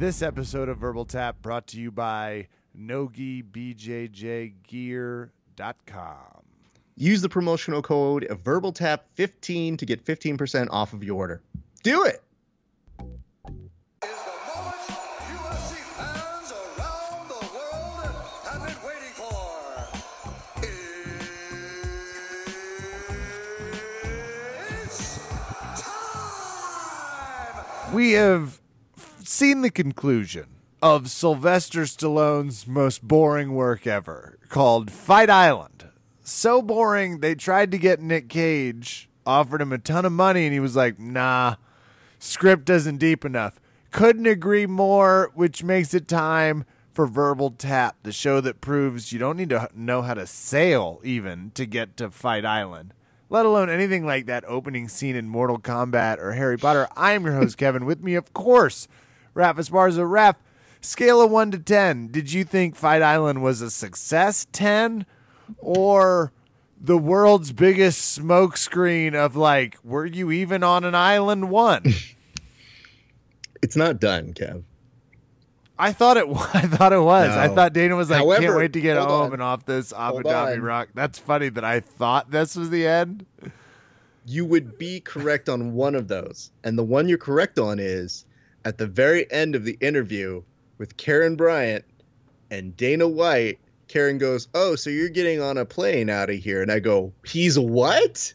This episode of Verbal Tap brought to you by NogiBJJGear.com. Use the promotional code VerbalTap15 to get 15% off of your order. Do it. is the moment UFC fans around the world have been waiting for. It's time! We have seen the conclusion of Sylvester Stallone's most boring work ever called Fight Island. So boring, they tried to get Nick Cage, offered him a ton of money, and he was like, nah, script isn't deep enough. Couldn't agree more, which makes it time for Verbal Tap, the show that proves you don't need to know how to sail even to get to Fight Island, let alone anything like that opening scene in Mortal Kombat or Harry Potter. I am your host, Kevin. With me, of course, Raph a Raph, scale of 1 to 10, did you think Fight Island was a success? 10? Or the world's biggest smokescreen of like, were you even on an island one? It's not done, Kev. I thought it. wa- I thought it was. I thought Dana was like, "Can't wait to get home on. and off this Abu Dhabi rock." That's funny that I thought this was the end. You would be correct on one of those. And the one you're correct on is at the very end of the interview with Karyn Bryant and Dana White. Karyn goes, Oh, so you're getting on a plane out of here. And I go, He's what?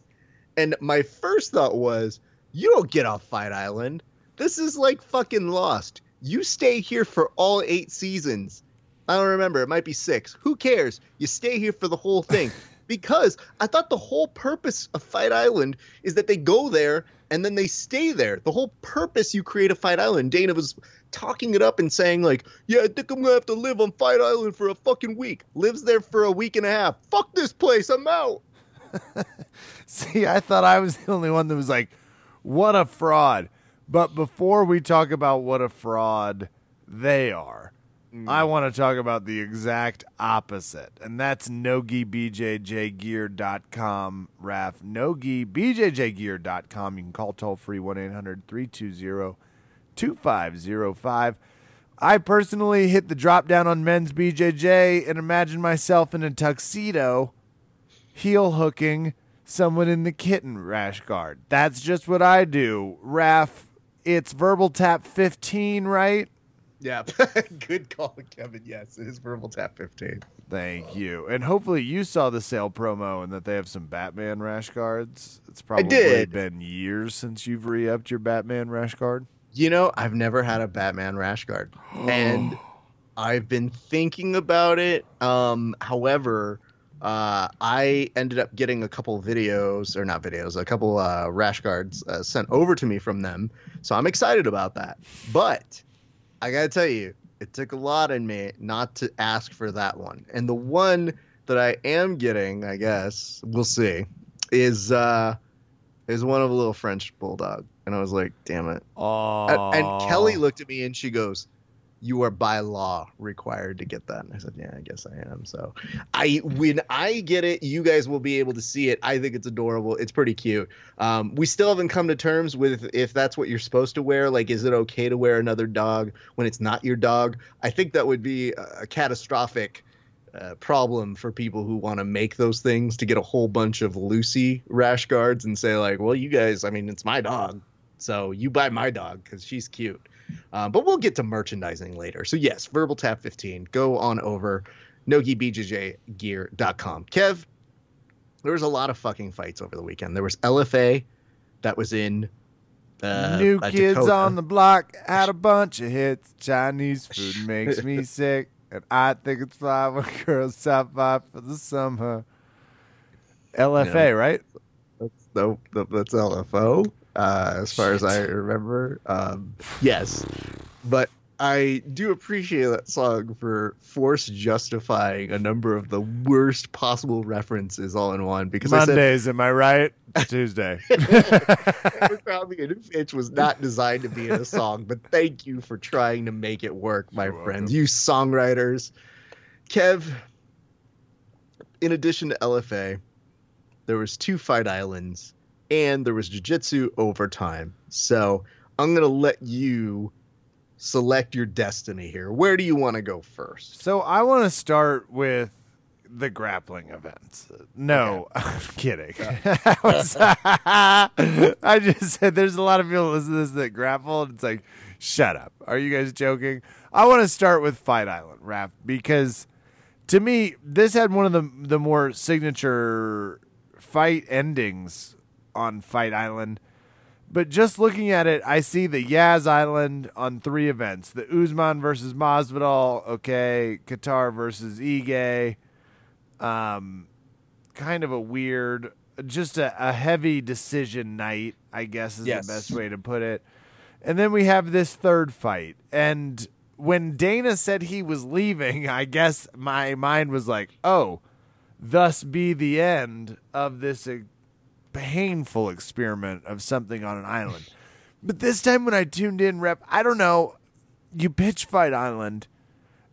And my first thought was, You don't get off Fight Island. This is like fucking lost. You stay here for all eight seasons. I don't remember. It might be six. Who cares? You stay here for the whole thing. because I thought the whole purpose of Fight Island is that they go there and then they stay there. The whole purpose you create a Fight Island. Dana was talking it up and saying, like, yeah, I think I'm gonna have to live on Fight Island for a fucking week. Lives there for a week and a half. Fuck this place, I'm out. See, I thought I was the only one that was like, "What a fraud!" But before we talk about what a fraud they are, I mm. want to talk about the exact opposite, and that's NogiBJJGear.com. Raf NogiBJJGear.com. You can call toll free one 320 2505 I personally hit the drop down on men's BJJ and imagine myself in a tuxedo heel hooking someone in the kitten rash guard. That's just what I do. Raf, it's verbal tap 15, right? Yeah, good call, Kevin. Yes, it is Verbal Tap 15. Thank you. And hopefully you saw the sale promo and that they have some Batman rash guards. It's probably been years since you've re-upped your Batman rash guard. You know, I've never had a Batman rash guard, and I've been thinking about it. Um, however, uh, I ended up getting a couple videos, or not videos, a couple uh, rash guards uh, sent over to me from them. So I'm excited about that. But I gotta tell you, it took a lot in me not to ask for that one. And the one that I am getting, I guess we'll see, is uh, is one of a little French bulldog. And I was like, damn it. Oh. And, and Kelly looked at me and she goes, "You are by law required to get that." And I said, "Yeah, I guess I am." So, I when I get it, you guys will be able to see it. I think it's adorable. It's pretty cute. Um, we still haven't come to terms with if that's what you're supposed to wear. Like, is it okay to wear another dog when it's not your dog? I think that would be a, catastrophic. Uh, problem for people who want to make those things to get a whole bunch of Lucy rash guards and say like, well, you guys, I mean, it's my dog, so you buy my dog because she's cute. Uh, but we'll get to merchandising later. So yes, Verbal Tap 15. Go on over NogiBJJGear.com. Kev, there was a lot of fucking fights over the weekend. There was LFA that was in uh, New uh, kids Dakota. on the block had a bunch of hits. Chinese food makes me sick, and I think it's fly when girls stop by for the summer. LFA, Yeah. right? That's, no, that's LFO, uh, as far as I remember. Um, yes, but I do appreciate that song for force justifying a number of the worst possible references all in one. Because I said Mondays, am I right? Tuesday. Never Found Me a New Bitch was not designed to be in a song, but thank you for trying to make it work, my You're friends. welcome. You songwriters. Kev, in addition to LFA, there was two fight islands and there was jiu-jitsu overtime. So I'm gonna let you select your destiny here. Where do you want to go first? So I want to start with the grappling events. No, I'm kidding. I, was- I just said there's a lot of people that listen to this that grapple, and it's like, shut up. Are you guys joking? I want to start with Fight Island, Raph, because to me, this had one of the the more signature fight endings on Fight Island. But just looking at it, I see the Yas Island on three events: the Usman versus Masvidal, okay, Kattar versus Ige. Um, kind of a weird, just a, a heavy decision night, I guess is Yes. the best way to put it. And then we have this third fight, and when Dana said he was leaving, I guess my mind was like, oh, thus be the end of this painful experiment of something on an island. But this time when I tuned in, rep, I don't know, you pitch Fight Island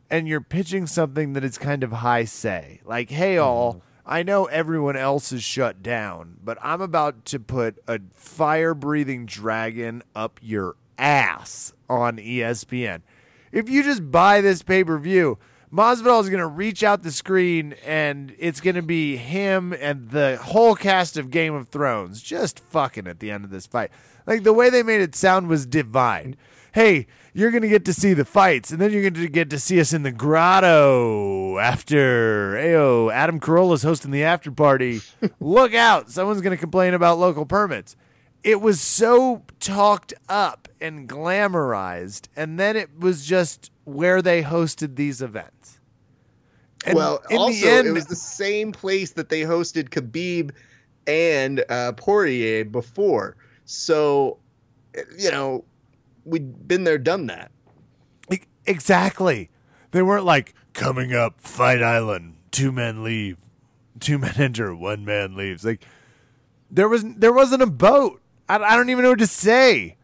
and you're pitching something that is kind of high say. Like, hey, mm-hmm. all, I know everyone else is shut down, but I'm about to put a fire breathing dragon up your ass on ESPN. If you just buy this pay per view, Masvidal is going to reach out the screen and it's going to be him and the whole cast of Game of Thrones just fucking at the end of this fight. Like the way they made it sound was divine. Hey, you're going to get to see the fights and then you're going to get to see us in the grotto after. Ayo, Adam Carolla's hosting the after party. Look out, someone's going to complain about local permits. It was so talked up and glamorized and then it was just where they hosted these events. And well, in also the end, it was the same place that they hosted Khabib and uh, Poirier before. So, you know, we'd been there, done that. Exactly. They weren't like coming up Fight Island, two men leave, two men enter, one man leaves. Like there was there wasn't a boat. I, I don't even know what to say.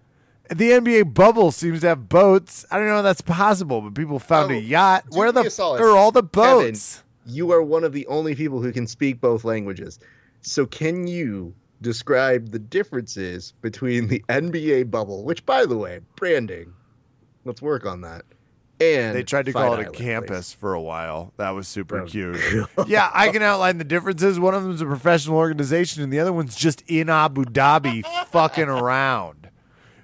The NBA bubble seems to have boats. I don't know how that's possible, but people found Oh, a yacht. Where the a solid. are all the Kevin, boats? You are one of the only people who can speak both languages. So, can you describe the differences between the NBA bubble, which, by the way, branding, let's work on that, and They tried to Fight call it a Island, campus for a while. That was super Oh, cute. yeah, I can outline the differences. One of them is a professional organization, and the other one's just in Abu Dhabi fucking around.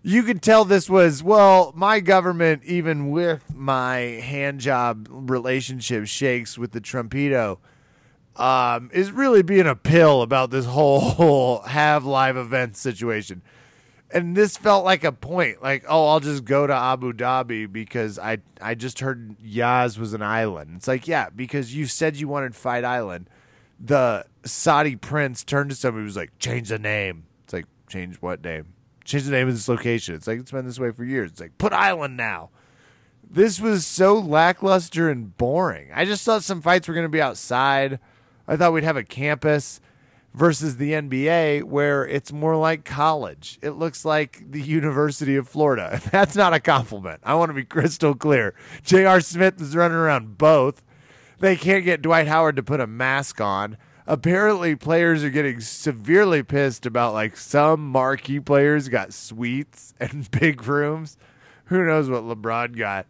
You could tell this was, well, my government, even with my hand job relationship shakes with the Trumpito, um, is really being a pill about this whole have live event situation. And this felt like a point, like, oh, I'll just go to Abu Dhabi because I I just heard Yas was an island. It's like, yeah, because you said you wanted Fight Island. The Saudi prince turned to somebody who was like, change the name. It's like, change what name? Change the name of this location. It's like it's been this way for years. It's like, put island now. This was so lackluster and boring. I just thought some fights were going to be outside. I thought we'd have a campus versus the NBA where it's more like college. It looks like the University of Florida. That's not a compliment. I want to be crystal clear. J.R. Smith is running around both. They can't get Dwight Howard to put a mask on. Apparently, players are getting severely pissed about like some marquee players got suites and big rooms. Who knows what LeBron got?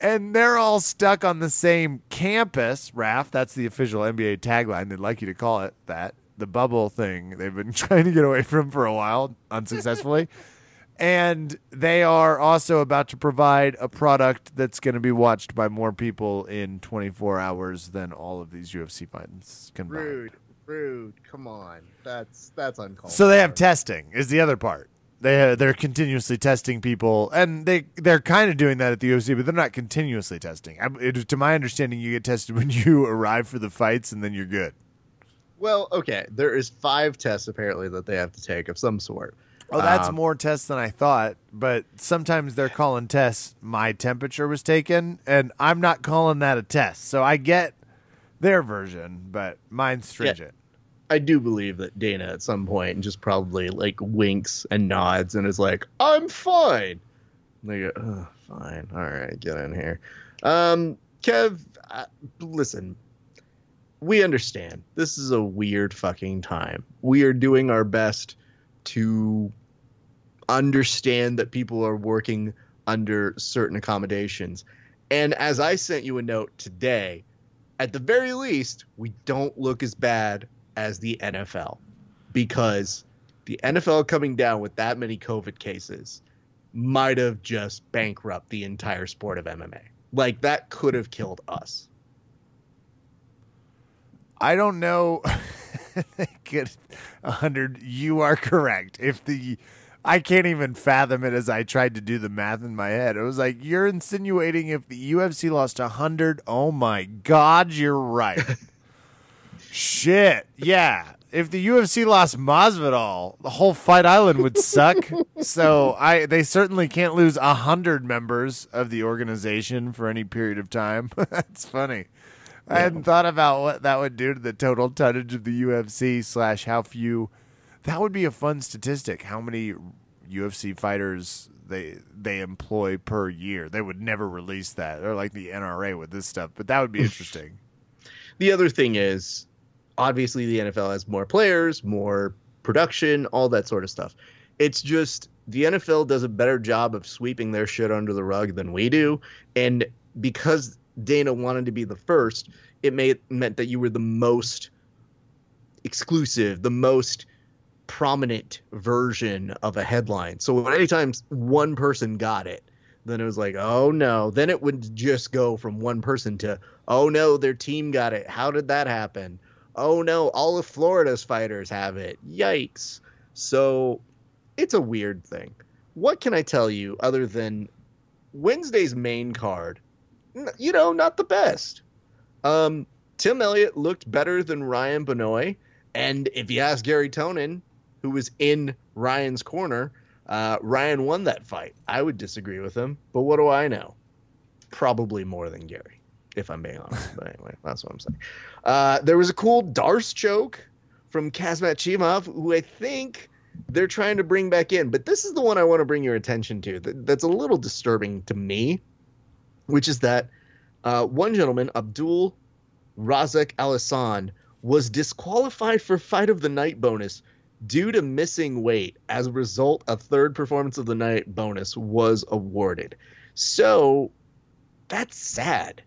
and they're all stuck on the same campus. Raf, that's the official NBA tagline. They'd like you to call it that. The bubble thing they've been trying to get away from for a while, unsuccessfully. And they are also about to provide a product that's going to be watched by more people in 24 hours than all of these UFC fights combined. rude, rude. Come on, that's that's uncalled. So they have testing is the other part. They uh, they're continuously testing people, and they they're kind of doing that at the UFC, but they're not continuously testing. I, it, to my understanding, you get tested when you arrive for the fights, and then you're good. well, okay. There is five tests apparently that they have to take of some sort. Oh, that's Um, more tests than I thought. But sometimes they're calling tests. My temperature was taken, and I'm not calling that a test. So I get their version, but mine's stringent. I do believe that Dana at some point just probably like winks and nods and is like, "I'm fine." And they go, oh, "Fine, all right, get in here." Um, Kev, uh, listen, we understand this is a weird fucking time. We are doing our best to understand that people are working under certain accommodations. And as I sent you a note today, at the very least, we don't look as bad as the NFL because the NFL coming down with that many COVID cases might have just bankrupt the entire sport of MMA. Like that could have killed us. I don't know. get a hundred. You are correct. If the, I can't even fathom it as I tried to do the math in my head. It was like you're insinuating if the UFC lost a hundred. Oh my God, you're right. Shit. Yeah. If the UFC lost Masvidal, the whole Fight Island would suck. so I, they certainly can't lose a hundred members of the organization for any period of time. That's funny. I hadn't thought about what that would do to the total tonnage of the UFC slash how few. That would be a fun statistic. How many UFC fighters they they employ per year? They would never release that. They're like the NRA with this stuff, but that would be interesting. The other thing is, obviously, the NFL has more players, more production, all that sort of stuff. It's just the NFL does a better job of sweeping their shit under the rug than we do, and because Dana wanted to be the first, it made meant that you were the most exclusive, the most prominent version of a headline. So anytime one person got it, then it was like, oh no. Then it would just go from one person to, oh no, their team got it. How did that happen? Oh no, all of Florida's fighters have it. Yikes. So it's a weird thing. What can I tell you other than Wednesday's main card? You know, not the best. Um, Tim Elliott looked better than Ryan Benoit. And if you ask Gary Tonon, who was in Ryan's corner, uh, Ryan won that fight. I would disagree with him, but what do I know? Probably more than Gary, if I'm being honest. but anyway, that's what I'm saying. Uh, there was a cool Darce choke from Khamzat Chimaev, who I think they're trying to bring back in. But this is the one I want to bring your attention to. That, that's a little disturbing to me, which is that uh, one gentleman, Abdul Razak Alhassan, was disqualified for fight of the night bonus due to missing weight. As a result, a third performance of the night bonus was awarded. So that's sad.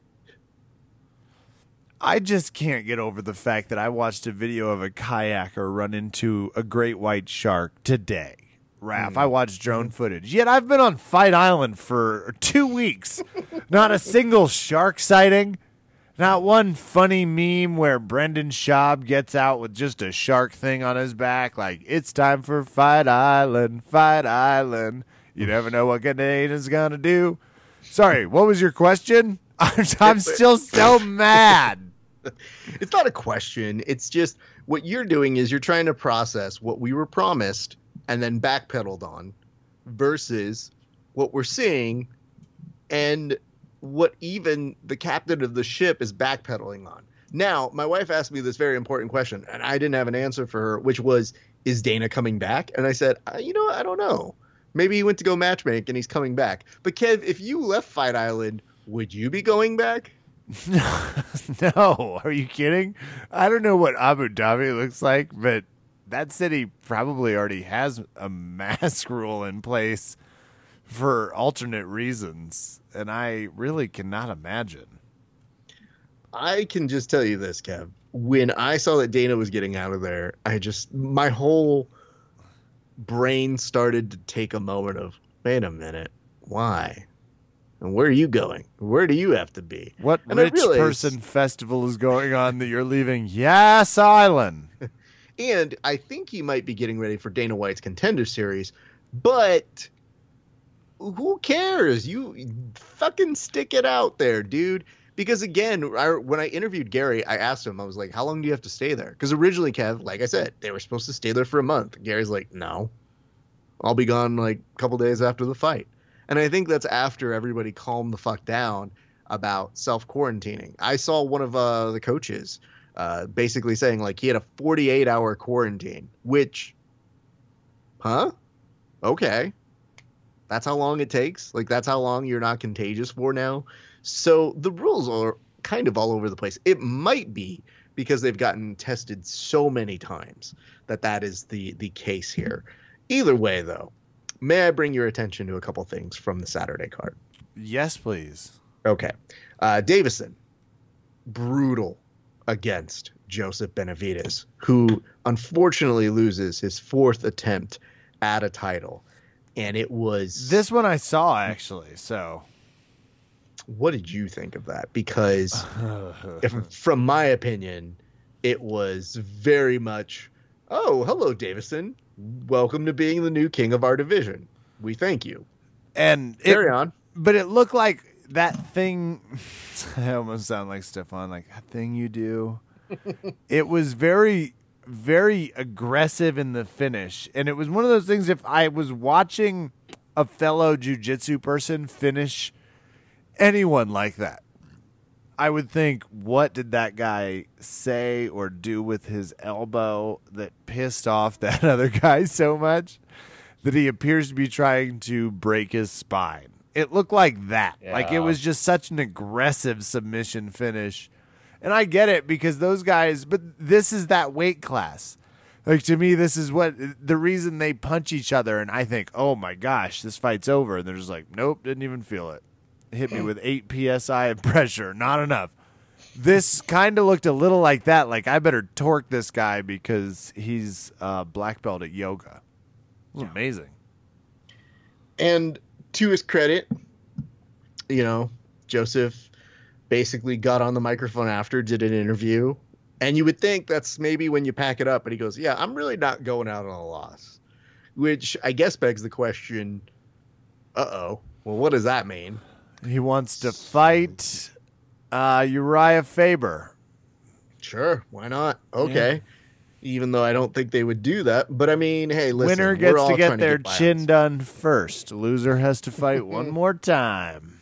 I just can't get over the fact that I watched a video of a kayaker run into a great white shark today. Raph, hmm. I watched drone hmm. footage. Yet I've been on Fight Island for two weeks. Not a single shark sighting. Not one funny meme where Brendan Schaub gets out with just a shark thing on his back, like, it's time for Fight Island, Fight Island. You never know what Canadian's gonna do. Sorry, what was your question? I'm, I'm still so mad. It's not a question. It's just what you're doing is you're trying to process what we were promised and then backpedaled on versus what we're seeing and what even the captain of the ship is backpedaling on. Now, my wife asked me this very important question, and I didn't have an answer for her, which was, "Is Dana coming back?" And I said, uh, "You know. I don't know. Maybe he went to go matchmake and he's coming back." But Kev, if you left Fight Island, would you be going back? no, are you kidding? I don't know what Abu Dhabi looks like, but that city probably already has a mask rule in place for alternate reasons, and I really cannot imagine. I can just tell you this, Kev. When I saw that Dana was getting out of there, I just my whole brain started to take a moment of, wait a minute, why? And where are you going? Where do you have to be? What And rich realized- person festival is going on that you're leaving Yas Island? And I think he might be getting ready for Dana White's contender series, but who cares? You fucking stick it out there, dude. Because again, I, when I interviewed Gary, I asked him, I was like, how long do you have to stay there? Because originally, Kev, like I said, they were supposed to stay there for a month. Gary's like, no, I'll be gone like a couple days after the fight. And I think that's after everybody calmed the fuck down about self quarantining. I saw one of uh, the coaches uh, basically saying like he had a 48 hour quarantine, which, huh? Okay. That's how long it takes. Like that's how long you're not contagious for now. So the rules are kind of all over the place. It might be because they've gotten tested so many times that that is the the case here. Either way though, may I bring your attention to a couple things from the Saturday card? Yes, please. Okay. Uh, Davison, brutal against Joseph Benavidez, who unfortunately loses his fourth attempt at a title. And it was This one I saw actually. So what did you think of that? Because if, from my opinion, it was very much, oh, hello, Deiveson. Welcome to being the new king of our division. We thank you. and it, Carry on. but it looked like that thing. I almost sound like Stefan, like that thing you do. it was very, very aggressive in the finish, and it was one of those things. If I was watching a fellow jujitsu person finish anyone like that, I would think, what did that guy say or do with his elbow that pissed off that other guy so much that he appears to be trying to break his spine? It looked like that. Like it was just such an aggressive submission finish. And I get it because those guys, but this is that weight class. Like to me, this is what the reason they punch each other. And I think, oh my gosh, this fight's over. And they're just like, nope, didn't even feel it hit me with 8 psi of pressure not enough this kind of looked a little like that like i better torque this guy because he's uh, black belt at yoga it was amazing And to his credit, you know, Joseph basically got on the microphone after, did an interview. And you would think that's maybe when you pack it up. But he goes, Yeah, I'm really not going out on a loss. Which I guess begs the question uh oh. Well, what does that mean? he wants to fight uh, uriah faber Sure, why not? Okay. Even though I don't think they would do that. But I mean, hey, listen. winner gets to get their get chin done first loser has to fight one more time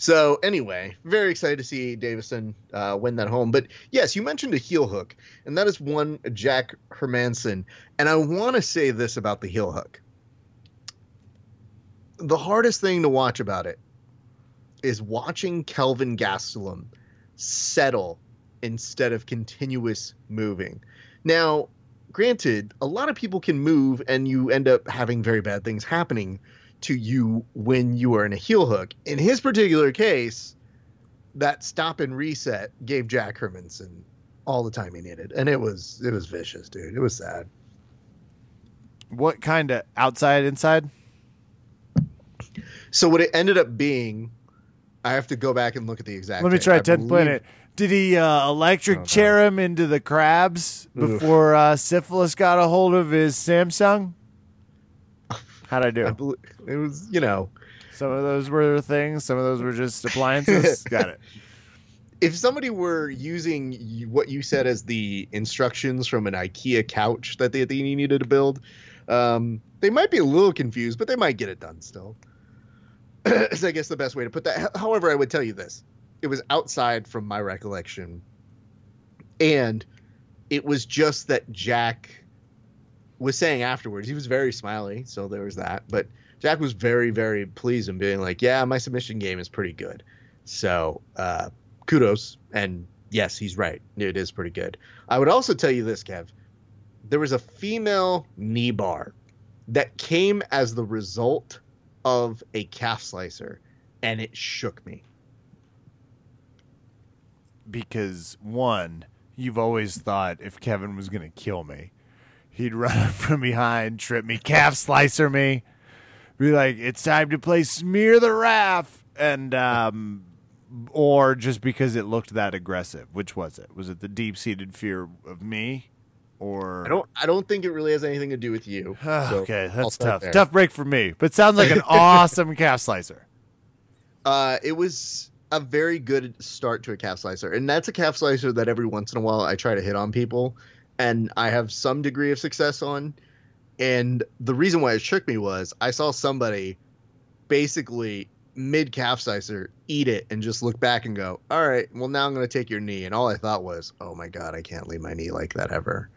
So anyway, very excited to see Deiveson uh, win that home. But yes, you mentioned a heel hook, and that is one Jack Hermansson. And I want to say this about the heel hook. The hardest thing to watch about it is watching Kelvin Gastelum settle instead of continuous moving. Now, granted, a lot of people can move and you end up having very bad things happening to you when you are in a heel hook. In his particular case, that stop and reset gave Jack Hermansson all the time he needed, and it was it was vicious, dude. It was sad. what kind of outside inside So what it ended up being, I have to go back and look at the exact. let me try I 10th believe- planet did he uh, electric Oh, chair him into the crabs before uh, syphilis got a hold of his samsung how'd i do I it was you know Some of those were things. Some of those were just appliances. Got it. if somebody were using what you said as the instructions from an IKEA couch that they, they needed to build, um, they might be a little confused, but they might get it done still. is I guess the best way to put that. H- However, I would tell you this: it was outside from my recollection, and it was just that Jack was saying afterwards. He was very smiley, so there was that. But Jack was very, very pleased and being like, "Yeah, my submission game is pretty good." So uh, kudos. And yes, he's right. It is pretty good. I would also tell you this, Kev. There was a female knee bar that came as the result of a calf slicer, and it shook me. Because one, you've always thought if Kevin was going to kill me, he'd run up from behind, trip me, calf slicer me, be like, "It's time to play smear the raff," and um, or just because it looked that aggressive. Which was it? Was it the deep seated fear of me, or I don't. I don't think it really has anything to do with you. So okay, that's tough. there. Tough break for me, but sounds like an awesome calf slicer. Uh, it was a very good start to a calf slicer, and that's a calf slicer that every once in a while I try to hit on people, and I have some degree of success on. And the reason why it shook me was I saw somebody basically mid calf slicer eat it and just look back and go, "All right, well now I'm going to take your knee." And all I thought was, "Oh my god, I can't leave my knee like that ever.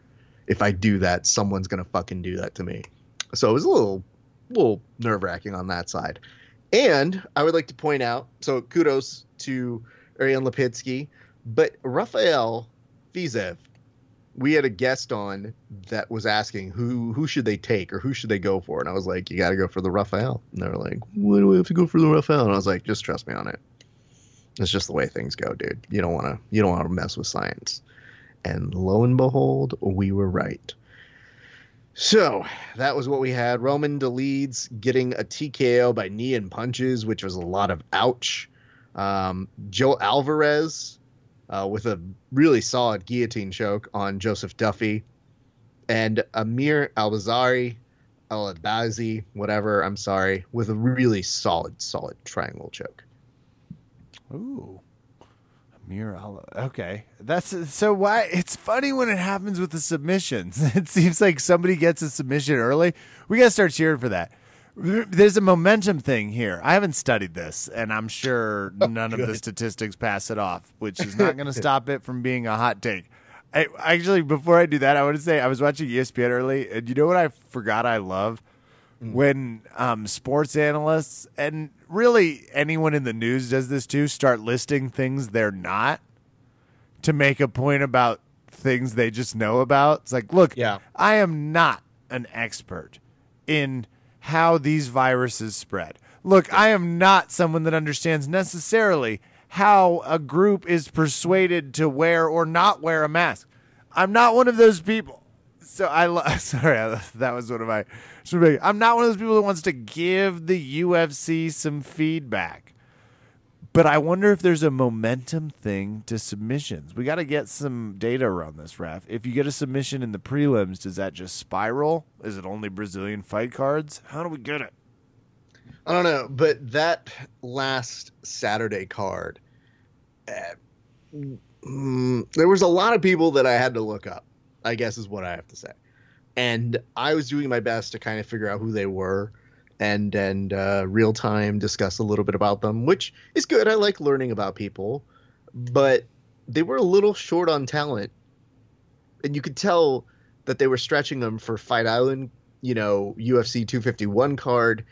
If I do that, someone's going to fucking do that to me." So it was a little, little nerve wracking on that side. And I would like to point out, so kudos to Ariane Lipitsky, but Rafael Fiziev we had a guest on that was asking who who should they take or who should they go for, and I was like, you got to go for the Raphael. And they were like, why do we have to go for the Raphael? And I was like, just trust me on it. It's just the way things go, dude. You don't want to you don't want to mess with science. And lo and behold, we were right. So that was what we had. Roman leads getting a TKO by knee and punches, which was a lot of ouch. Um, Joel Alvarez uh, with a really solid guillotine choke on Joseph Duffy, and Amir Albazari, Alabazi, whatever. I'm sorry, with a really solid, solid triangle choke. Ooh. Amir Al- Okay. That's so why it's funny when it happens with the submissions. It seems like somebody gets a submission early. We got to start cheering for that. There's a momentum thing here. I haven't studied this, and I'm sure oh, none of the statistics pass it off, which is not going to stop it from being a hot take. I, actually, before I do that, I want to say I was watching ESPN early, and you know what I forgot I love? When um, sports analysts and really anyone in the news does this too start listing things they're not to make a point about things they just know about. It's like, look, Yeah. I am not an expert in how these viruses spread. Look, I am not someone that understands necessarily how a group is persuaded to wear or not wear a mask. I'm not one of those people. So I lo- sorry that was one of my. I'm not one of those people that wants to give the UFC some feedback. But I wonder if there's a momentum thing to submissions. We got to get some data around this, ref. If you get a submission in the prelims, does that just spiral? Is it only Brazilian fight cards? How do we get it? I don't know, but that last Saturday card, uh, mm, there was a lot of people that I had to look up. I guess is what I have to say, and I was doing my best to kind of figure out who they were, and and uh, real time discuss a little bit about them, which is good. I like learning about people, but they were a little short on talent, and you could tell that they were stretching them for Fight Island, you know, UFC 251 card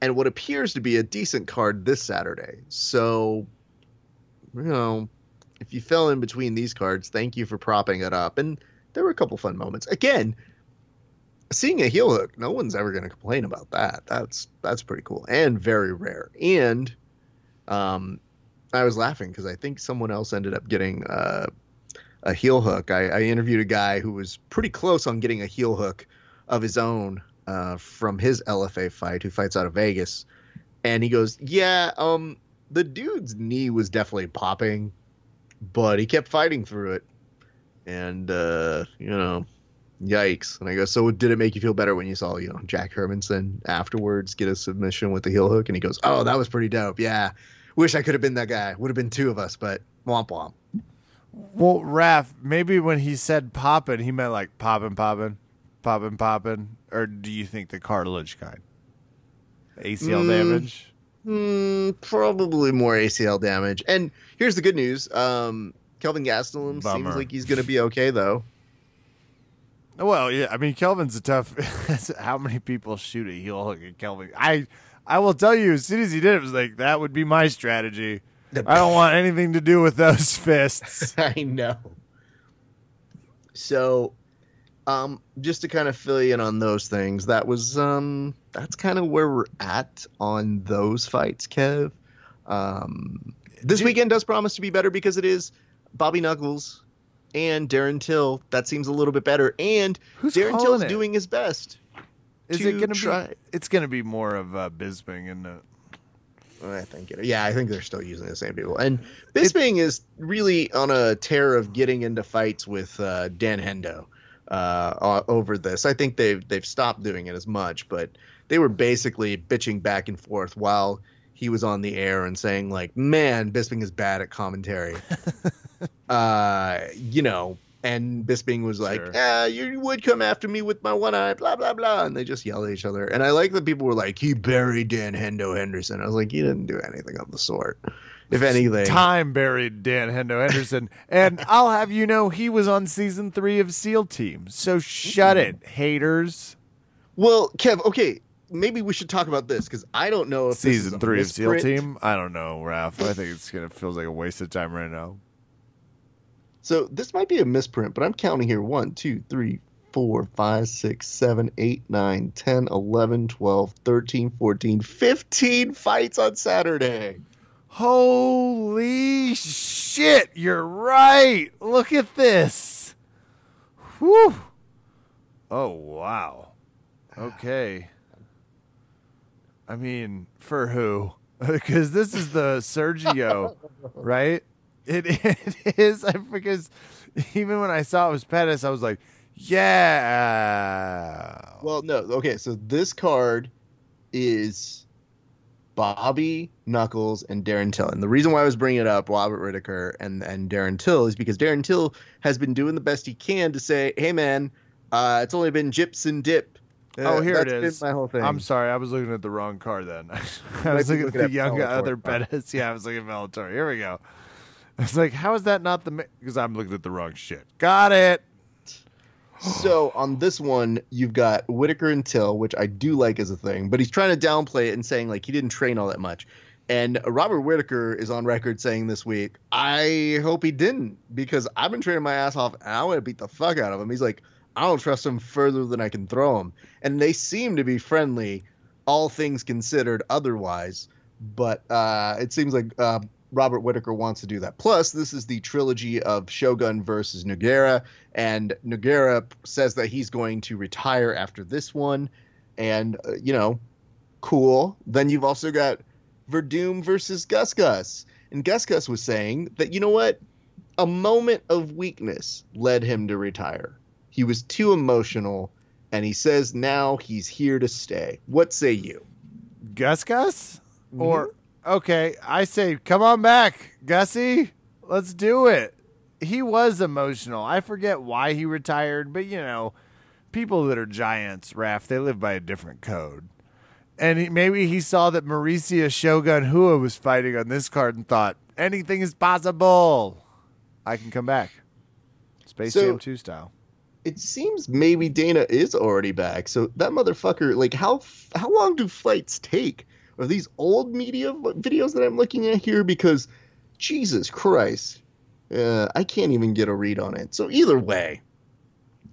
and what appears to be a decent card this Saturday. So, you know, if you fell in between these cards, thank you for propping it up. And there were a couple fun moments. Again, seeing a heel hook, no one's ever going to complain about that. That's that's pretty cool and very rare. And um, I was laughing because I think someone else ended up getting uh, a heel hook. I, I interviewed a guy who was pretty close on getting a heel hook of his own uh, from his LFA fight, who fights out of Vegas, and he goes, "Yeah, um, the dude's knee was definitely popping, but he kept fighting through it, and uh, you know, yikes." And I go, "So did it make you feel better when you saw, you know, Jack Hermansson afterwards get a submission with the heel hook?" And he goes, "Oh, that was pretty dope. Yeah, wish I could have been that guy. Would have been two of us, but womp womp." Well, Raf, maybe when he said poppin', he meant like poppin', poppin', poppin', poppin'. Or do you think the cartilage kind? ACL Mm. damage? Hmm, probably more ACL damage. And here's the good news: um, Kelvin Gastelum Bummer. seems like he's going to be okay, though. Well, yeah. I mean, Kelvin's a tough. how many people shoot a heel hook at Kelvin? I, I will tell you, as soon as he did it, it was like that would be my strategy. I don't want anything to do with those fists. I know. So, um, just to kind of fill you in on those things, that was um, that's kind of where we're at on those fights, Kev. Um, this Do- weekend does promise to be better because it is Bobby Knuckles and Darren Till. That seems a little bit better, and Who's Darren Till's it? doing his best. Is it going to try- be? It's going to be more of uh, Bisping, and I think it. Yeah, I think they're still using the same people. And Bisping is really on a tear of getting into fights with uh, Dan Hendo uh, over this. I think they've they've stopped doing it as much, but they were basically bitching back and forth while he was on the air and saying like, "Man, Bisping is bad at commentary." uh, you know. And Bisping was like, Sure. "Yeah, you would come after me with my one eye, blah blah blah," and they just yell at each other. And I like that people were like, "He buried Dan Hendo Henderson." I was like, "He didn't do anything of the sort. If anything, time buried Dan Hendo Henderson. and I'll have you know, he was on season three of SEAL Team. So shut it, haters. well, Kev, okay, maybe we should talk about this because I don't know if season three of SEAL. Team. I don't know, Ralph. I think it's gonna feels like a waste of time right now. So this might be a misprint, but I'm counting here 1, 2, 3, 4, 5, 6, 7, 8, 9, 10, 11, 12, 13, 14, 15 fights on Saturday. Holy shit, you're right. Look at this. Whew. Oh, wow. Okay. I mean, for who? Because this is the Sergio, right? It, it is because even when I saw it was Pettis, I was like, yeah. Well, no. Okay, so this card is Bobby Knuckles and Darren Till. And the reason why I was bringing it up, Robert Whitaker and and Darren Till, is because Darren Till has been doing the best he can to say, "Hey, man, uh, it's only been jips and dip." Oh, Uh, here it been my whole thing. I'm sorry, I was looking at the wrong card then. I was be looking at the young Bellator. other Pettis. Yeah, I was looking at Bellator. Here we go. I was like, how is that not the? Because I'm looking at the wrong shit. Got it. So on this one, you've got Whitaker and Till, which I do like as a thing, but he's trying to downplay it and saying like he didn't train all that much. And Robert Whitaker is on record saying this week, I hope he didn't because I've been training my ass off and I want to beat the fuck out of him. He's like, I don't trust him further than I can throw him. And they seem to be friendly, all things considered otherwise. But uh, it seems like uh, Robert Whitaker wants to do that. Plus, this is the trilogy of Shogun versus Nogueira, and Nogueira says that he's going to retire after this one, and uh, you know, cool. Then you've also got Werdum versus Gus Gus, and Gus Gus was saying that you know what, a moment of weakness led him to retire. He was too emotional, and he says now he's here to stay. What say you? Gus Gus? Or okay, I say, come on back, Gussie. Let's do it. He was emotional. I forget why he retired, but you know, people that are giants, Raph, they live by a different code. And he, maybe he saw that Mauricio Shogun Rua was fighting on this card and thought, anything is possible. I can come back. Space So- Jam 2 style. it seems maybe Dana is already back. So that motherfucker, like, how how long do fights take? Are these old media videos that I'm looking at here? Because Jesus Christ, uh, I can't even get a read on it. So either way,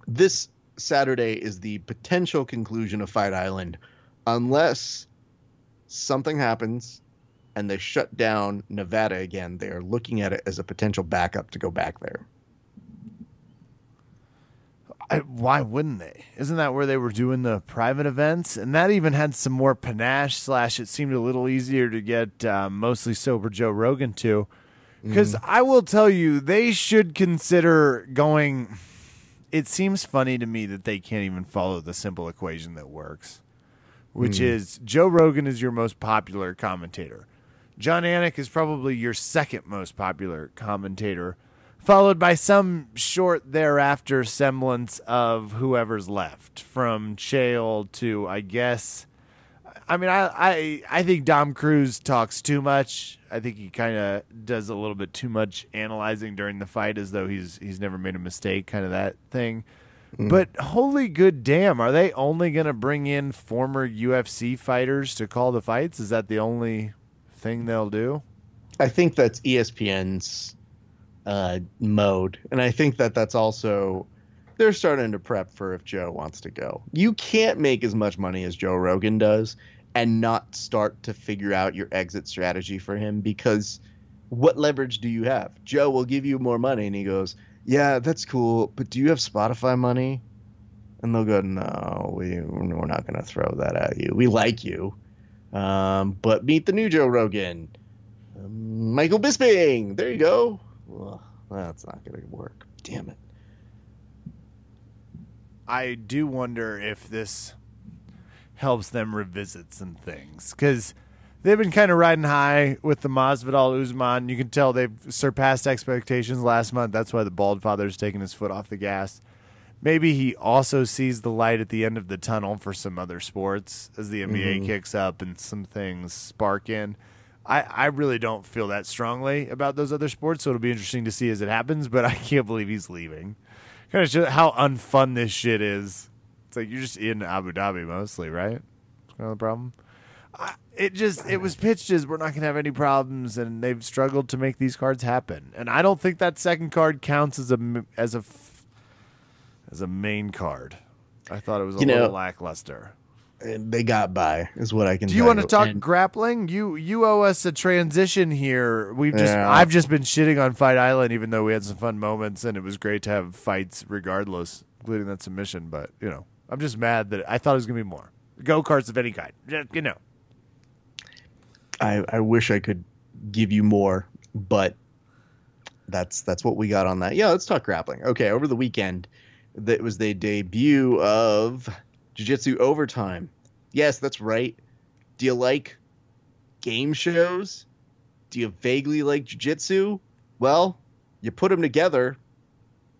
this Saturday is the potential conclusion of Fight Island, unless something happens and they shut down Nevada again. They are looking at it as a potential backup to go back there. I, why wouldn't they? Isn't that where they were doing the private events? And that even had some more panache. Slash, it seemed a little easier to get uh, mostly sober Joe Rogan to. Because I will tell you, they should consider going. It seems funny to me that they can't even follow the simple equation that works, which is Joe Rogan is your most popular commentator. Jon Anik is probably your second most popular commentator, followed by some short thereafter semblance of whoever's left, from Chael to I guess. I mean, I I, I think Dom Cruz talks too much. I think he kind of does a little bit too much analyzing during the fight, as though he's he's never made a mistake, kind of that thing. Mm-hmm. But holy good damn, are they only going to bring in former UFC fighters to call the fights? Is that the only thing they'll do? I think that's ESPN's uh, mode, and I think that that's also they're starting to prep for if Joe wants to go. You can't make as much money as Joe Rogan does and not start to figure out your exit strategy for him because what leverage do you have? Joe will give you more money, and he goes, "Yeah, that's cool, but do you have Spotify money?" And they'll go, "No, we we're not going to throw that at you. We like you." Um, but meet the new Joe Rogan. Um, Michael Bisping. There you go. Ugh, that's not going to work. Damn it. I do wonder if this helps them revisit some things because they've been kind of riding high with the Masvidal Usman. You can tell they've surpassed expectations last month. That's why the Bald Father's taking his foot off the gas. Maybe he also sees the light at the end of the tunnel for some other sports as the NBA mm-hmm. kicks up and some things spark in. I, I really don't feel that strongly about those other sports, so it'll be interesting to see as it happens. But I can't believe he's leaving. Kind of show how unfun this shit is. It's like you're just in Abu Dhabi mostly, right? That's kind of the problem. I, it just it was pitched as we're not gonna have any problems, and they've struggled to make these cards happen. And I don't think that second card counts as a as a as a main card. I thought it was a You know- little lackluster. And they got by, is what I can. Do you want to talk And- grappling? You you owe us a transition here. We've just Yeah. I've just been shitting on Fight Island, even though we had some fun moments and it was great to have fights regardless, including that submission. But you know, I'm just mad that I thought it was gonna be more go karts of any kind. Just, you know, I, I wish I could give you more, but that's that's what we got on that. Yeah, let's talk grappling. Okay, over the weekend, that was the debut of Jiu-Jitsu Overtime. Yes, that's right. Do you like game shows? Do you vaguely like Jiu-Jitsu? Well, you put them together,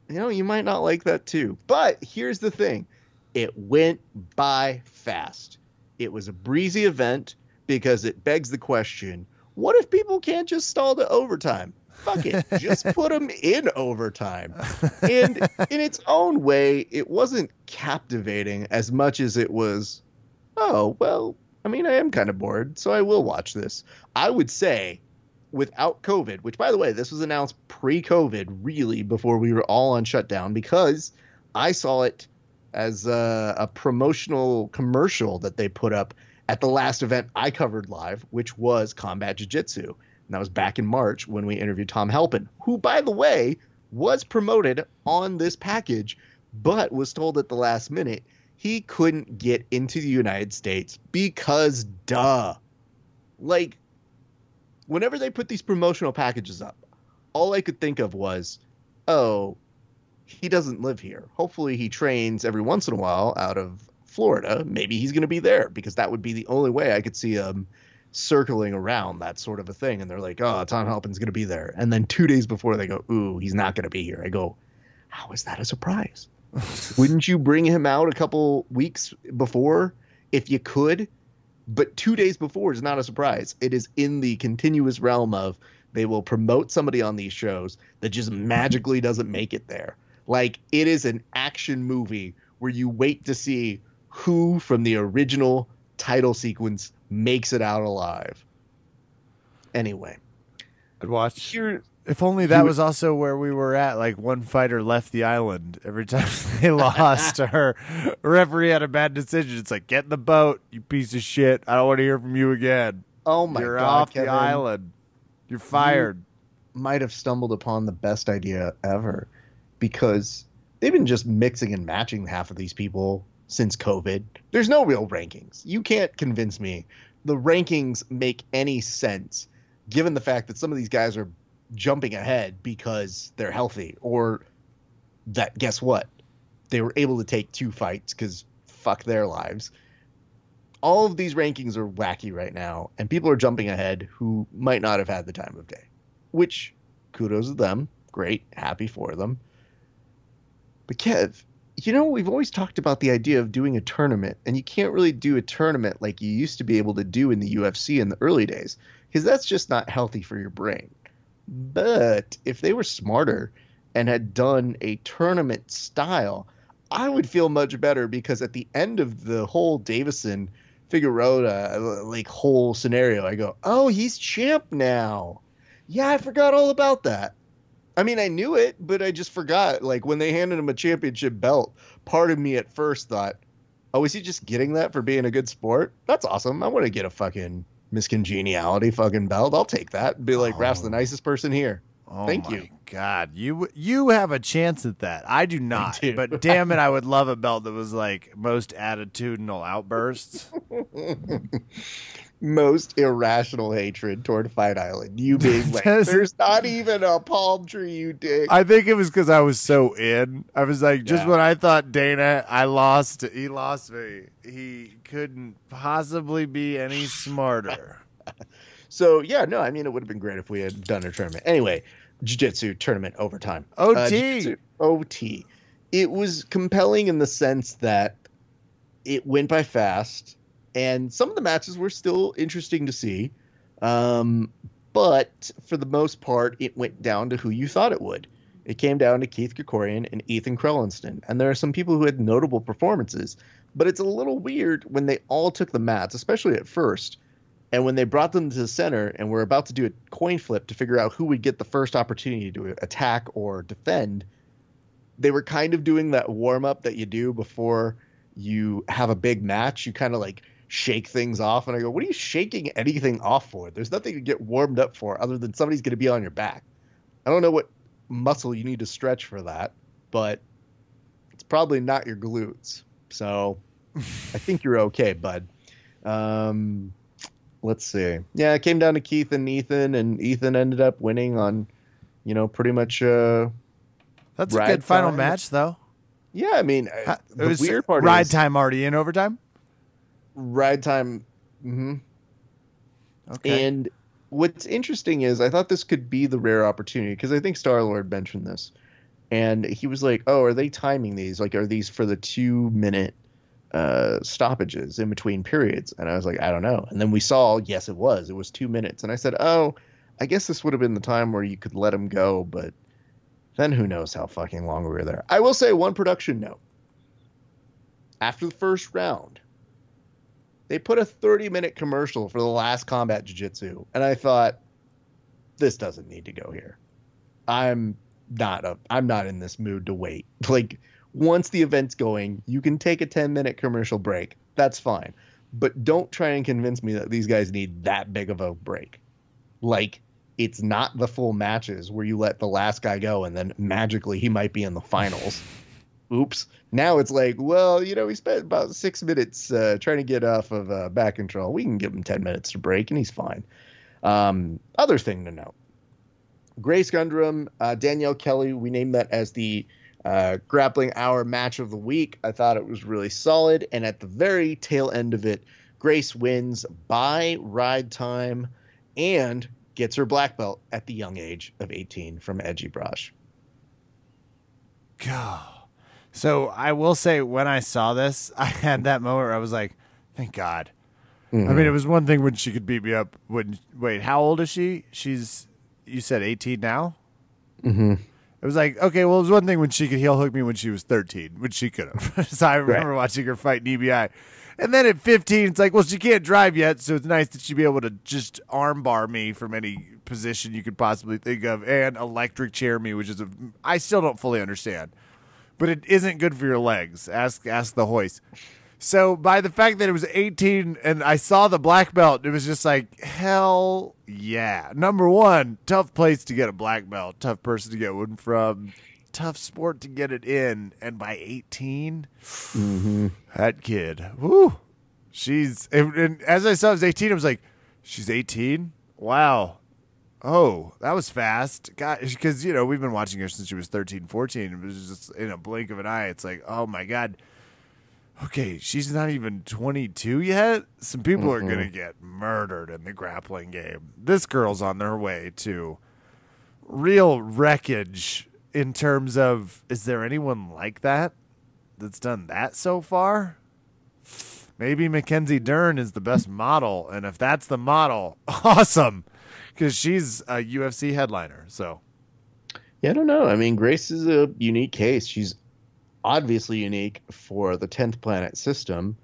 you know, you might not like that too. But here's the thing. It went by fast. It was a breezy event because it begs the question what if people can't just stall to overtime? Fuck it, just put them in overtime. And in its own way, it wasn't captivating as much as it was, oh, well, I mean, I am kind of bored, so I will watch this. I would say, without COVID, which by the way, this was announced pre COVID, really, before we were all on shutdown, because I saw it as a, a promotional commercial that they put up at the last event I covered live, which was Combat Jiu Jitsu. And that was back in March when we interviewed Tom Halpin, who, by the way, was promoted on this package, but was told at the last minute he couldn't get into the United States because, duh. Like, whenever they put these promotional packages up, all I could think of was, oh, he doesn't live here. Hopefully, he trains every once in a while out of Florida. Maybe he's going to be there because that would be the only way I could see him circling around that sort of a thing. And they're like, oh, Tom Halpin's going to be there. And then two days before they go, ooh, he's not going to be here. I go, how is that a surprise? Wouldn't you bring him out a couple weeks before if you could? But two days before is not a surprise. It is in the continuous realm of they will promote somebody on these shows that just magically doesn't make it there. Like it is an action movie where you wait to see who from the original title sequence makes it out alive. Anyway, I'd watch. here If only that You- was also where we were at. Like one fighter left the island every time they lost, or a referee had a bad decision. It's like get in the boat, you piece of shit. I don't want to hear from you again. oh my god. You're god, off Kevin, the island. You're fired. might have stumbled upon the best idea ever because they've been just mixing and matching half of these people since COVID. There's no real rankings. You can't convince me the rankings make any sense given the fact that some of these guys are jumping ahead because they're healthy or that guess what? They were able to take two fights cuz fuck their lives. All of these rankings are wacky right now and people are jumping ahead who might not have had the time of day which kudos to them. Great, happy for them. But Kev, you know, we've always talked about the idea of doing a tournament, and you can't really do a tournament like you used to be able to do in the UFC in the early days, because that's just not healthy for your brain. But if they were smarter and had done a tournament style, I would feel much better because at the end of the whole Deiveson Figueroa like whole scenario, I go, "Oh, he's champ now." Yeah, I forgot all about that. I mean, I knew it, but I just forgot. Like when they handed him a championship belt, part of me at first thought, "Oh, is he just getting that for being a good sport? That's awesome. I want to get a fucking miscongeniality fucking belt. I'll take that. Be like, Raf's the Oh. nicest person here." Oh Thank my you. God, you you have a chance at that. I do not. do. But damn it, I would love a belt that was like most attitudinal outbursts. Most irrational hatred toward Fight Island. You being like, "There's not even a palm tree, you dick." I think it was because I was so in. I was like, just Yeah. when I thought Dana, I lost. He lost me. He couldn't possibly be any smarter. So yeah, no, I mean it would have been great if we had done a tournament. Anyway, jiu-jitsu tournament overtime. OT. Uh, OT. It was compelling in the sense that it went by fast, and some of the matches were still interesting to see. Um, but for the most part, it went down to who you thought it would. It came down to Keith Krikorian and Ethan Crelinsten, and there are some people who had notable performances. But it's a little weird when they all took the mats, especially at first, And when they brought them to the center and were about to do a coin flip to figure out who would get the first opportunity to attack or defend, they were kind of doing that warm up that you do before you have a big match. You kind of like shake things off. And I go, What are you shaking anything off for? There's nothing to get warmed up for other than somebody's going to be on your back. I don't know what muscle you need to stretch for that, but it's probably not your glutes. So I think you're okay, bud. Um, let's see. Yeah, it came down to Keith and Ethan, and Ethan ended up winning on, you know, pretty much. Uh, That's a good final match, though. yeah, I mean, It the was weird part ride is time already in overtime. Ride time. hmm Okay. And what's interesting is I thought this could be the rare opportunity because I think Star Lord mentioned this, and he was like, "Oh, are they timing these? Like, are these for the two minute uh, stoppages in between periods?" And I was like, "I don't know." And then we saw, yes, it was. It was two minutes, and I said, "Oh, I guess this would have been the time where you could let him go, but." Then who knows how fucking long we were there. I will say one production note. After the first round, they put a 30 minute commercial for the last combat jiu-jitsu and i thought this doesn't need to go here. I'm not a i'm not in this mood to wait. Like once the event's going you can take a 10 minute commercial break. That's fine. But don't try and convince me that these guys need that big of a break. Like it's not the full matches where you let the last guy go and then magically he might be in the finals oops. Now it's like, well, you know, he spent about six minutes uh, trying to get off of uh, back control. We can give him 10 minutes to break, and he's fine. Um, other thing to note Grace Gundrum, uh, Danielle Kelly, we named that as the uh, grappling hour match of the week. I thought it was really solid. And at the very tail end of it, Grace wins by ride time and gets her black belt at the young age of 18 from Eddie Bravo. God. So I will say, when I saw this, I had that moment where I was like, "Thank God." I mean, it was one thing when she could beat me up. When wait, how old is she? She's you said eighteen now. Mm-hmm. It was like okay, well, it was one thing when she could heel hook me when she was thirteen, which she could have. so I remember watching her fight in EBI, and then at fifteen, it's like, well, she can't drive yet, so it's nice that she'd be able to just armbar me from any position you could possibly think of, and electric chair me, which is a I still don't fully understand, but it isn't good for your legs. Ask ask the hoist. So by the fact that it was 18 and I saw the black belt, it was just like hell yeah. Number one, tough place to get a black belt, tough person to get one from, tough sport to get it in, and by 18, mm-hmm. that kid, whoo, she's and, and as I saw, it was 18. I was like, she's 18. Wow. Oh, that was fast. God, because you know we've been watching her since she was 13, 14. It was just in a blink of an eye. It's like, oh my god. Okay, she's not even 22 yet. Some people are going to get murdered in the grappling game. This girl's on their way to real wreckage in terms of is there anyone like that that's done that so far? Maybe Mackenzie Dern is the best model, and if that's the model, awesome, because she's a UFC headliner. So Yeah, I don't know. I mean, Grace is a unique case. She's obviously unique for the 10th planet system.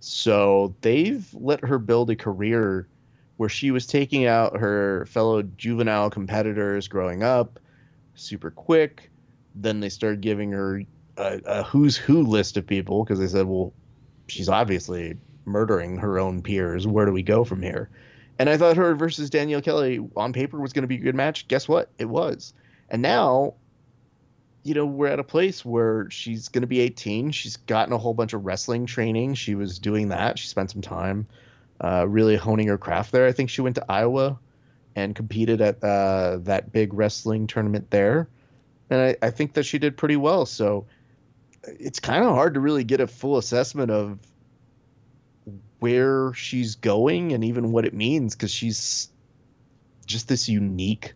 So they've let her build a career where she was taking out her fellow juvenile competitors growing up super quick. Then they started giving her a, a who's who list of people because they said, well, she's obviously murdering her own peers. Where do we go from here? And I thought her versus Danielle Kelly on paper was going to be a good match. Guess what? It was. And now, you know, we're at a place where she's going to be 18. She's gotten a whole bunch of wrestling training. She was doing that. She spent some time uh, really honing her craft there. I think she went to Iowa and competed at uh, that big wrestling tournament there. And I, I think that she did pretty well. So it's kind of hard to really get a full assessment of where she's going and even what it means because she's just this unique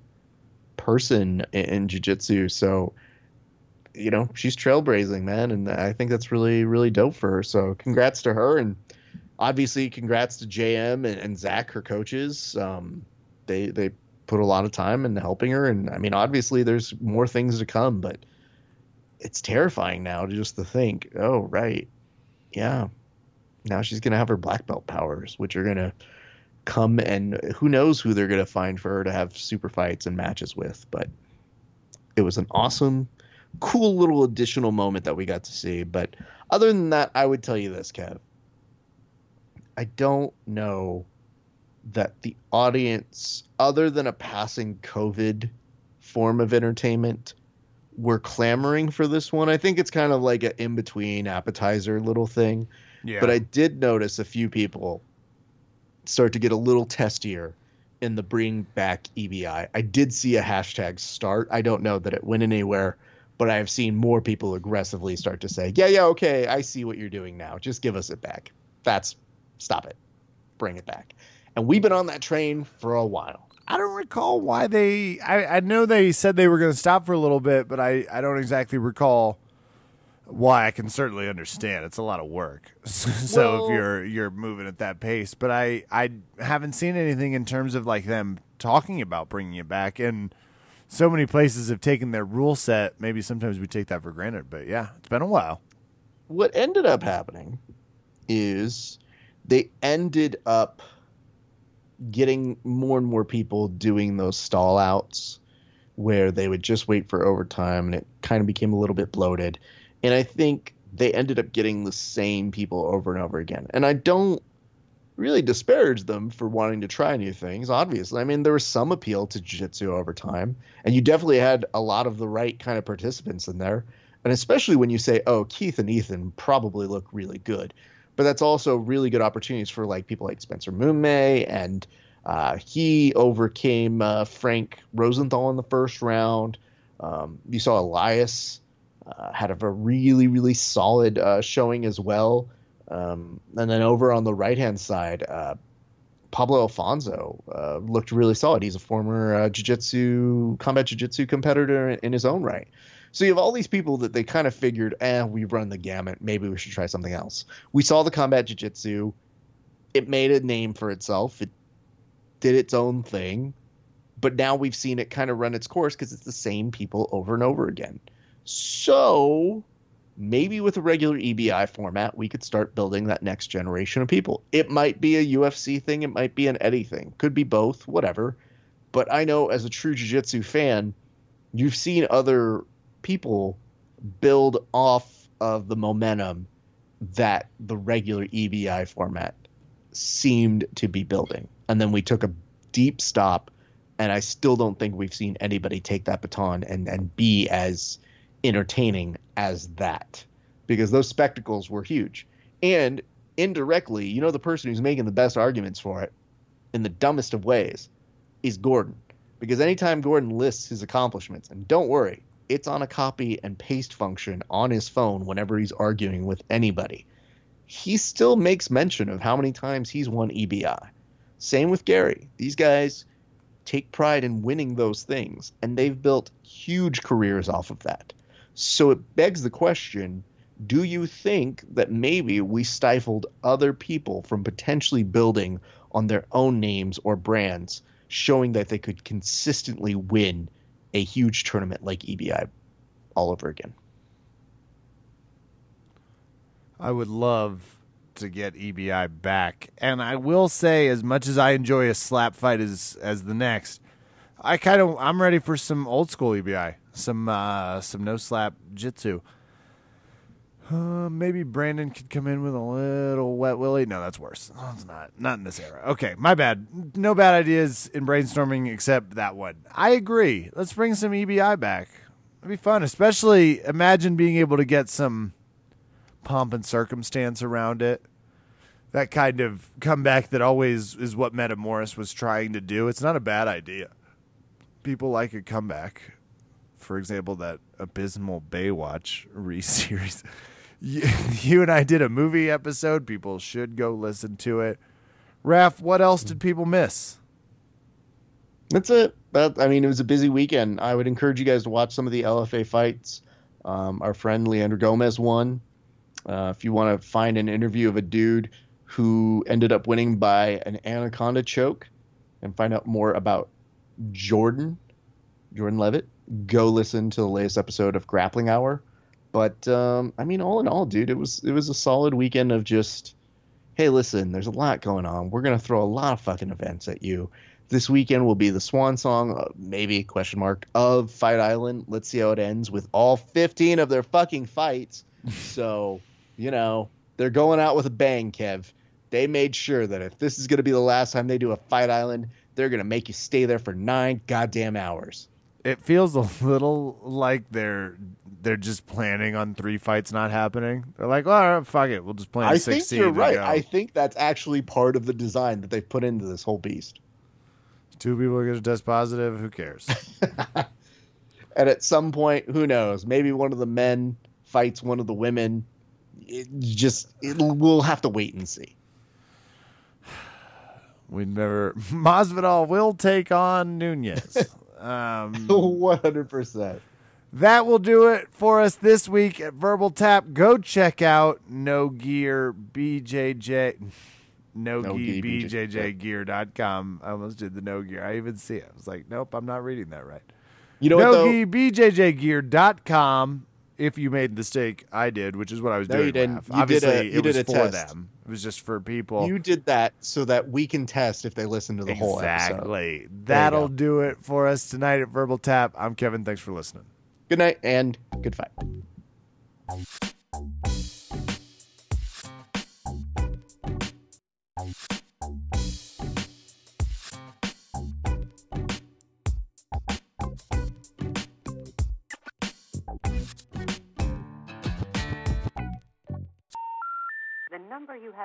person in, in jiu-jitsu. So you know she's trailblazing man and i think that's really really dope for her. So congrats to her and obviously congrats to jm and, and zach her coaches. Um, they they put a lot of time into helping her and i mean obviously there's more things to come but it's terrifying now to just to think oh right yeah now she's going to have her black belt powers which are going to come and who knows who they're going to find for her to have super fights and matches with. But it was an awesome, cool little additional moment that we got to see. But other than that, I would tell you this, Kev. I don't know that the audience, other than a passing COVID form of entertainment, were clamoring for this one. I think it's kind of like an in between appetizer little thing. Yeah. But I did notice a few people start to get a little testier in the bring back EBI. I did see a hashtag start. I don't know that it went anywhere, but I've seen more people aggressively start to say, "Yeah, yeah, okay, I see what you're doing now. Just give us it back." That's stop it. Bring it back. And we've been on that train for a while. I don't recall why they. I, I know they said they were going to stop for a little bit, but I, I don't exactly recall why. I can certainly understand it's a lot of work. so Well- if you're you're moving at that pace, but I I haven't seen anything in terms of like them talking about bringing it back, and so many places have taken their rule set. Maybe sometimes we take that for granted, but yeah, it's been a while. what ended up happening is they ended up getting more and more people doing those stall outs where they would just wait for overtime and it kind of became a little bit bloated. And I think they ended up getting the same people over and over again. And I don't really disparage them for wanting to try new things, obviously. I mean, there was some appeal to jiu jitsu over time, and you definitely had a lot of the right kind of participants in there. And especially when you say, oh, Keith and Ethan probably look really good. But that's also really good opportunities for like people like Spencer Moonmay and uh, he overcame uh, Frank Rosenthal in the first round. Um, you saw Elias uh, had a really, really solid uh, showing as well. Um, and then over on the right hand side, uh, Pablo Alfonso uh, looked really solid. He's a former uh, jiu-jitsu, combat jiu-jitsu competitor in, in his own right. So you have all these people that they kind of figured, eh, we run the gamut. Maybe we should try something else. We saw the combat jiu-jitsu. It made a name for itself. It did its own thing. But now we've seen it kind of run its course because it's the same people over and over again. So maybe with a regular EBI format, we could start building that next generation of people. It might be a UFC thing, it might be an Eddie thing, could be both, whatever. But I know as a true Jiu Jitsu fan, you've seen other people build off of the momentum that the regular EBI format seemed to be building. And then we took a deep stop, and I still don't think we've seen anybody take that baton and, and be as entertaining as that because those spectacles were huge. And indirectly, you know, the person who's making the best arguments for it in the dumbest of ways is Gordon. Because anytime Gordon lists his accomplishments, and don't worry, it's on a copy and paste function on his phone whenever he's arguing with anybody, he still makes mention of how many times he's won EBI. Same with Gary. These guys take pride in winning those things, and they've built huge careers off of that. So it begs the question do you think that maybe we stifled other people from potentially building on their own names or brands, showing that they could consistently win a huge tournament like EBI all over again? I would love to get EBI back, and I will say, as much as I enjoy a slap fight as as the next, I kind of I'm ready for some old school EBI, some uh, some no slap jitsu. Uh, maybe Brandon could come in with a little wet willy. No, that's worse. No, it's not. Not in this era. Okay, my bad. No bad ideas in brainstorming except that one. I agree. Let's bring some EBI back. It'd be fun, especially imagine being able to get some pomp and circumstance around it. That kind of comeback that always is what Metamoris was trying to do. It's not a bad idea. People like a comeback. For example, that abysmal Baywatch re-series. You, you and I did a movie episode. People should go listen to it. Raph, what else did people miss? That's it. But I mean, it was a busy weekend. I would encourage you guys to watch some of the LFA fights. Um, our friend Leandro Gomez won. Uh, if you want to find an interview of a dude who ended up winning by an anaconda choke and find out more about Jordan, Jordan Levitt, go listen to the latest episode of Grappling Hour. But um, I mean, all in all, dude, it was it was a solid weekend of just hey, listen, there's a lot going on. We're gonna throw a lot of fucking events at you. This weekend will be the swan song, uh, maybe question mark of Fight Island. Let's see how it ends with all 15 of their fucking fights. so, you know, they're going out with a bang, Kev. They made sure that if this is going to be the last time they do a Fight Island, they're going to make you stay there for nine goddamn hours. It feels a little like they're they're just planning on three fights not happening. They're like, all right, fuck it, we'll just plan I think you're right. go. I think that's actually part of the design that they've put into this whole beast. Two people are gonna test positive. Who cares? And at some point, who knows? Maybe one of the men fights one of the women. It just it, we'll have to wait and see. we never. Masvidal will take on Nunez. Um, One hundred percent. That will do it for us this week at Verbal Tap. Go check out No Gear BJJ. No, No Gear. BJJgear.com. I almost did the No Gear. I even see it. I was like, nope, I'm not reading that right. You know what No though? Gear BJJgear.com. If you made the mistake, I did, which is what I was No, doing. you didn't. You did Obviously, a- you it was did a for test. them. It was just for people. You did that so that we can test if they listen to the whole episode. exactly. That'll do it for us tonight at Verbal Tap. I'm Kevin. Thanks for listening. Good night and good fight.